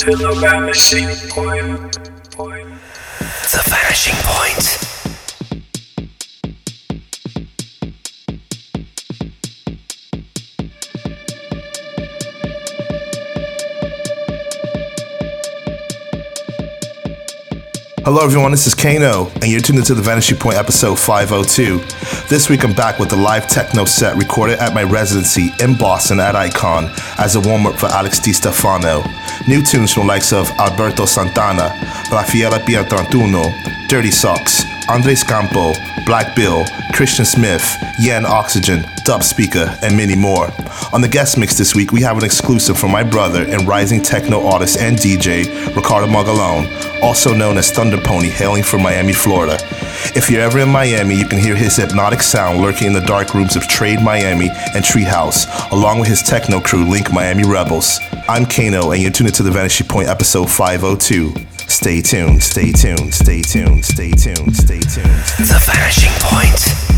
to the vanishing point. The vanishing point. Hello, everyone. This is Kano, and you're tuned into the Vanishing Point episode 502. This week, I'm back with a live techno set recorded at my residency in Boston at Icon as a warm up for Alex Di Stefano. New tunes from likes of Alberto Santana, Raffaella Piatrantuno, Dirty Socks, Andres Campo, Black Bill, Christian Smith, Yen Oxygen, Dub Speaker, and many more. On the guest mix this week, we have an exclusive from my brother and rising techno artist and DJ, Ricardo Magalone, also known as Thunder Pony, hailing from Miami, Florida. If you're ever in Miami, you can hear his hypnotic sound lurking in the dark rooms of Trade Miami and Treehouse, along with his techno crew, Link Miami Rebels. I'm Kano, and you're tuned into the Vanishing Point episode 502. Stay tuned, stay tuned, stay tuned, stay tuned, stay tuned. The vanishing point.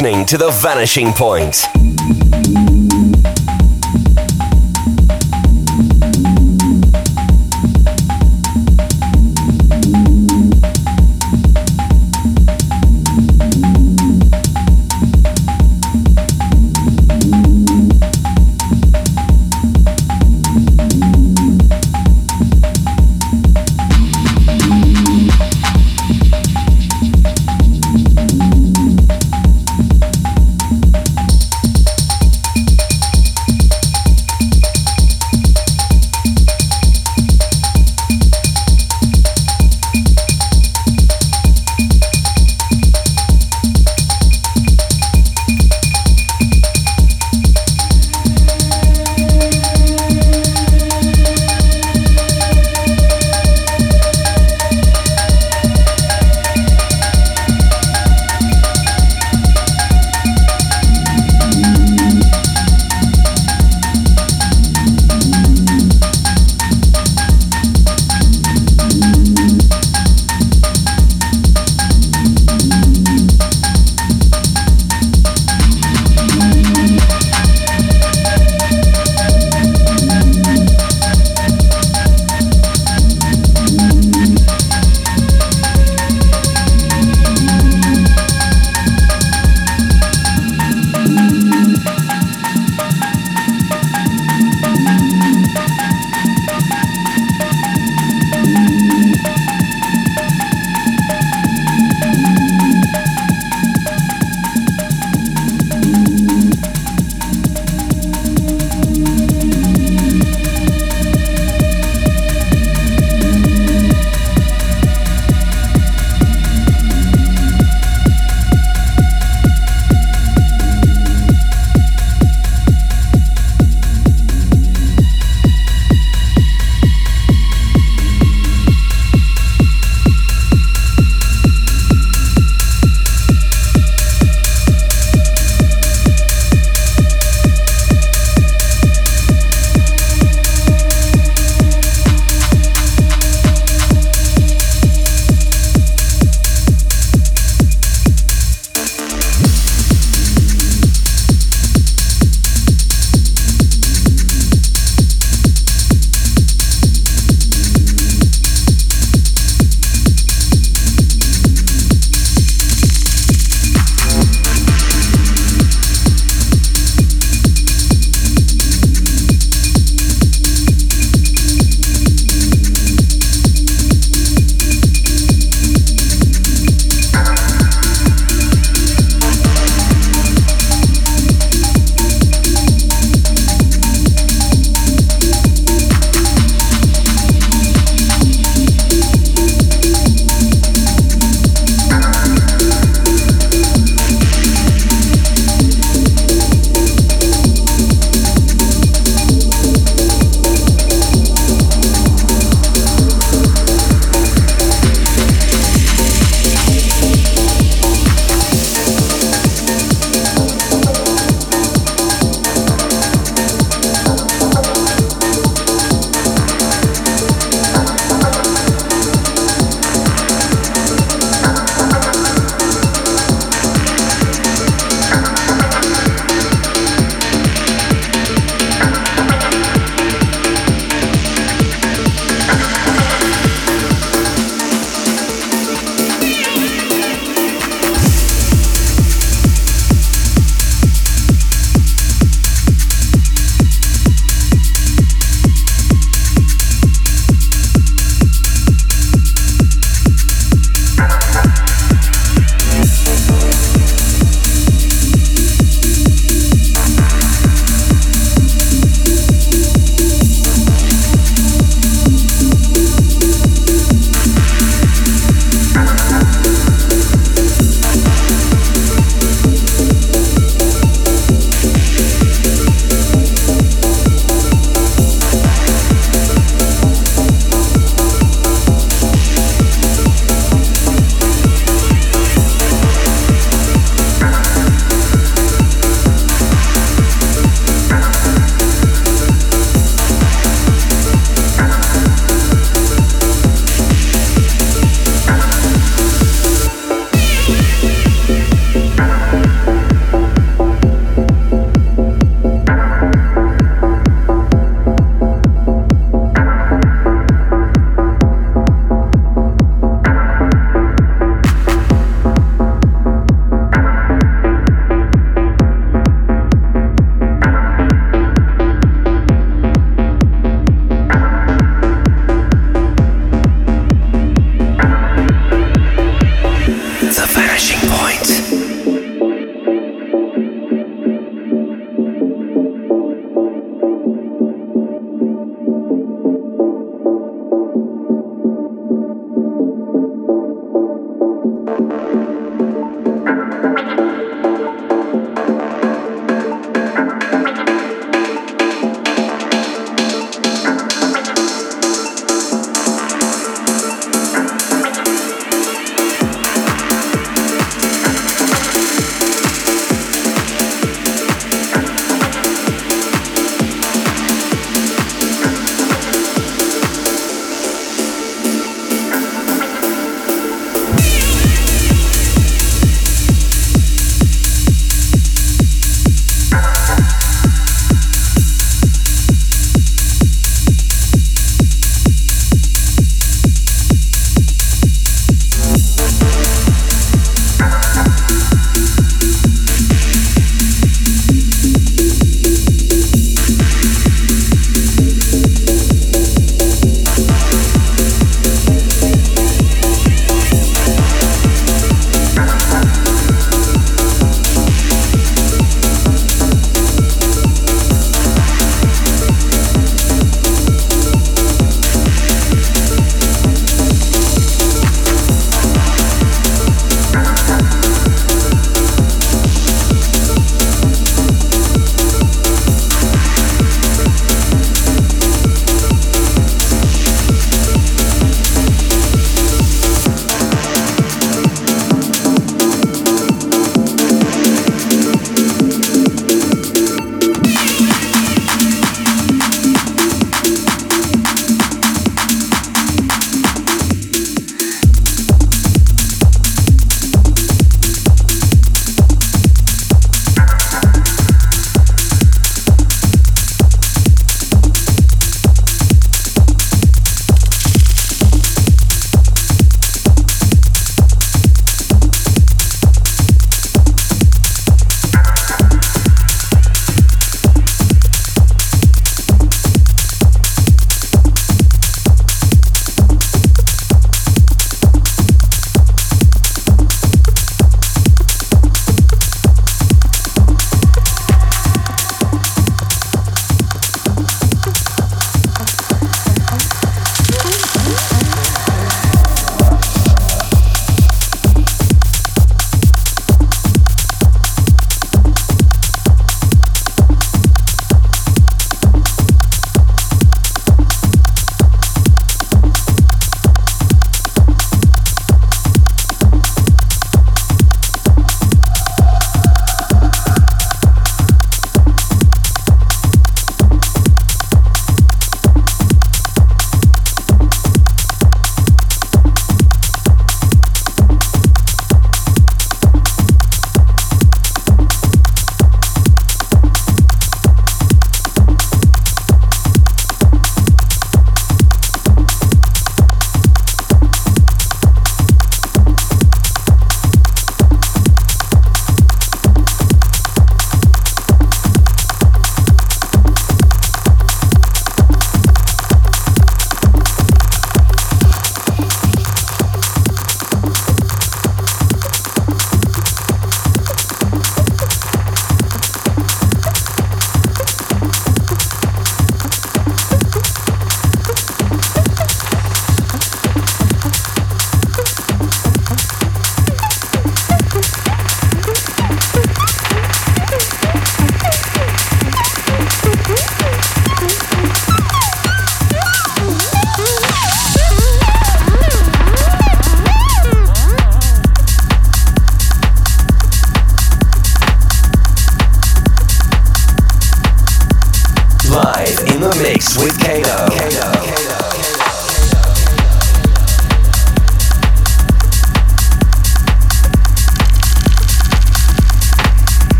Listening to The Vanishing Point.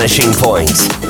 Vanishing point.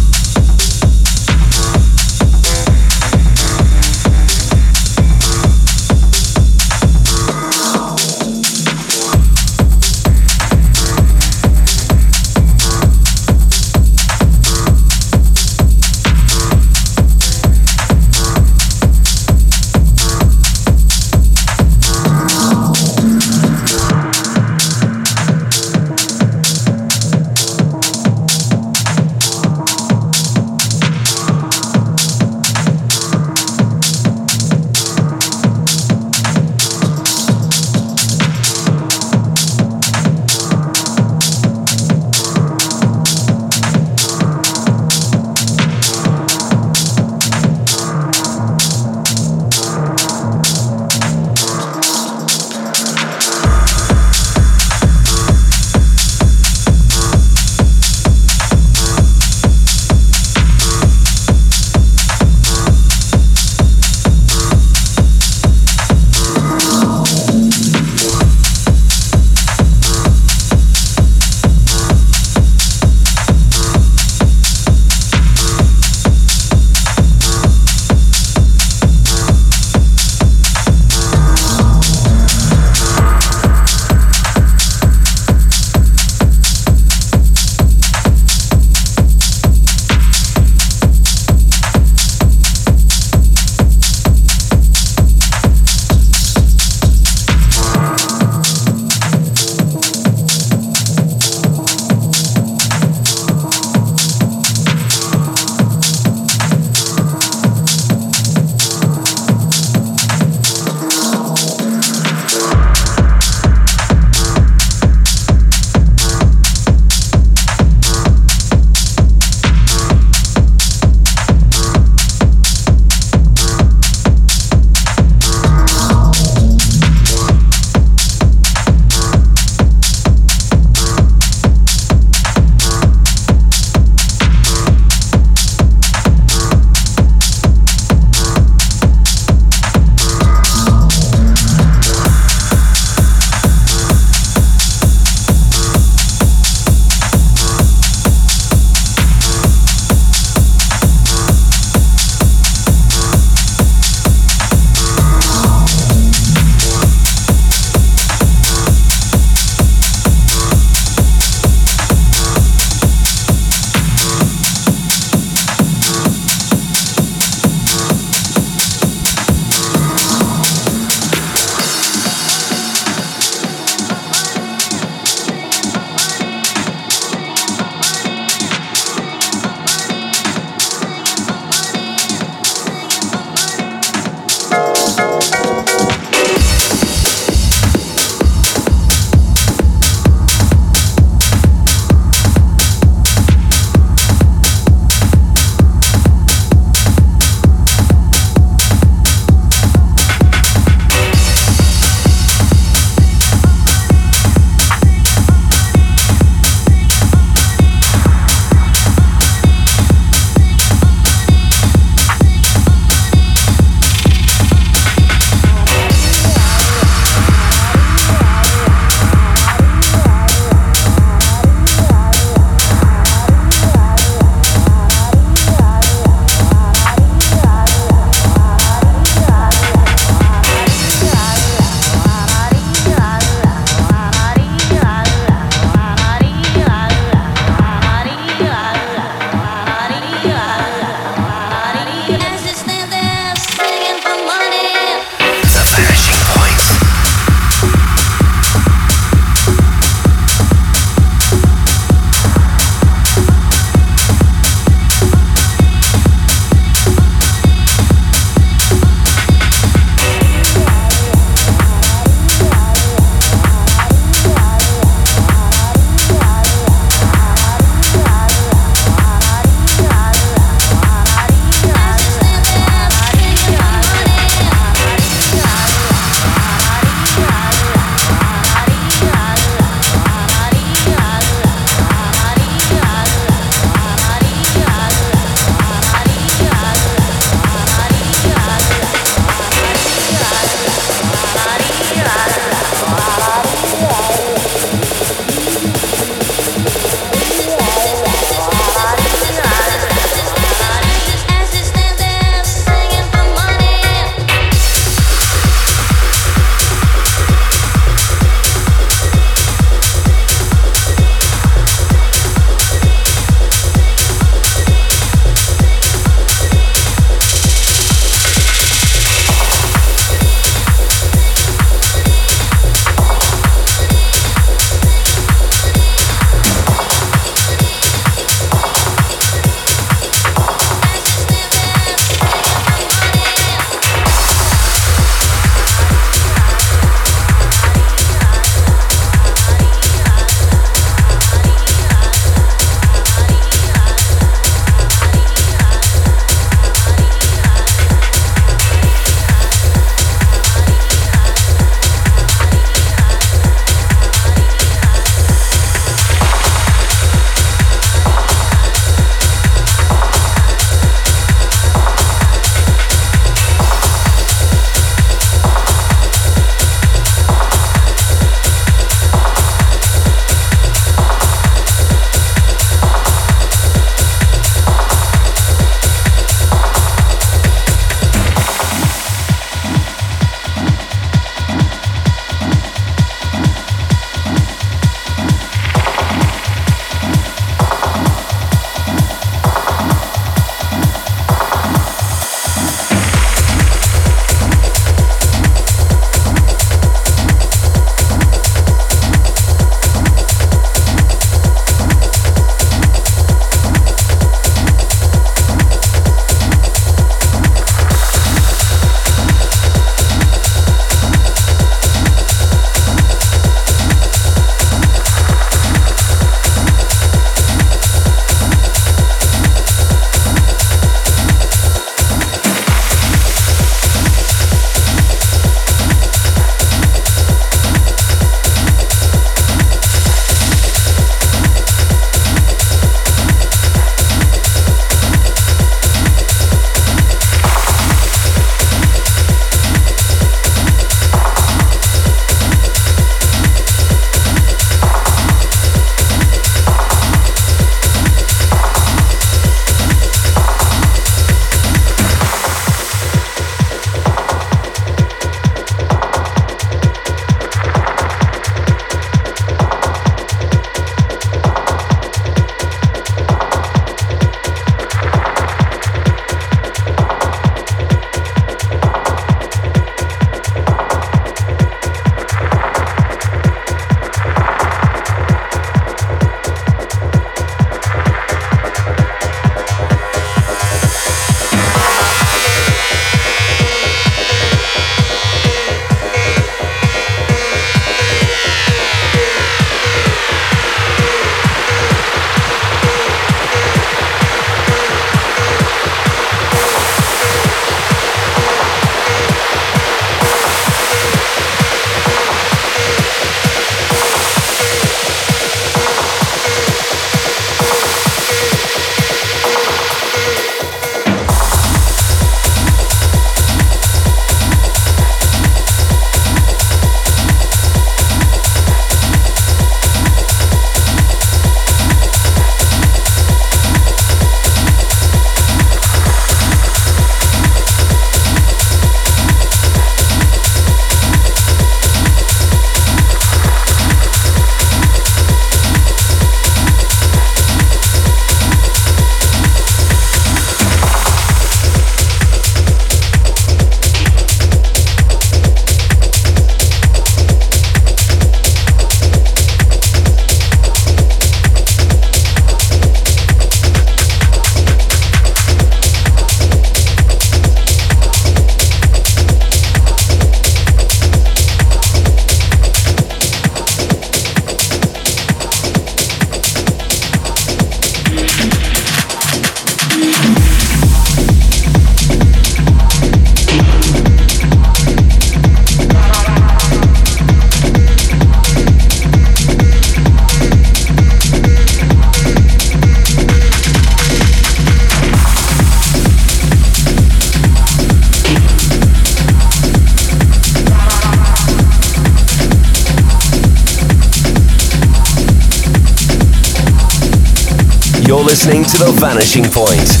Vanishing Point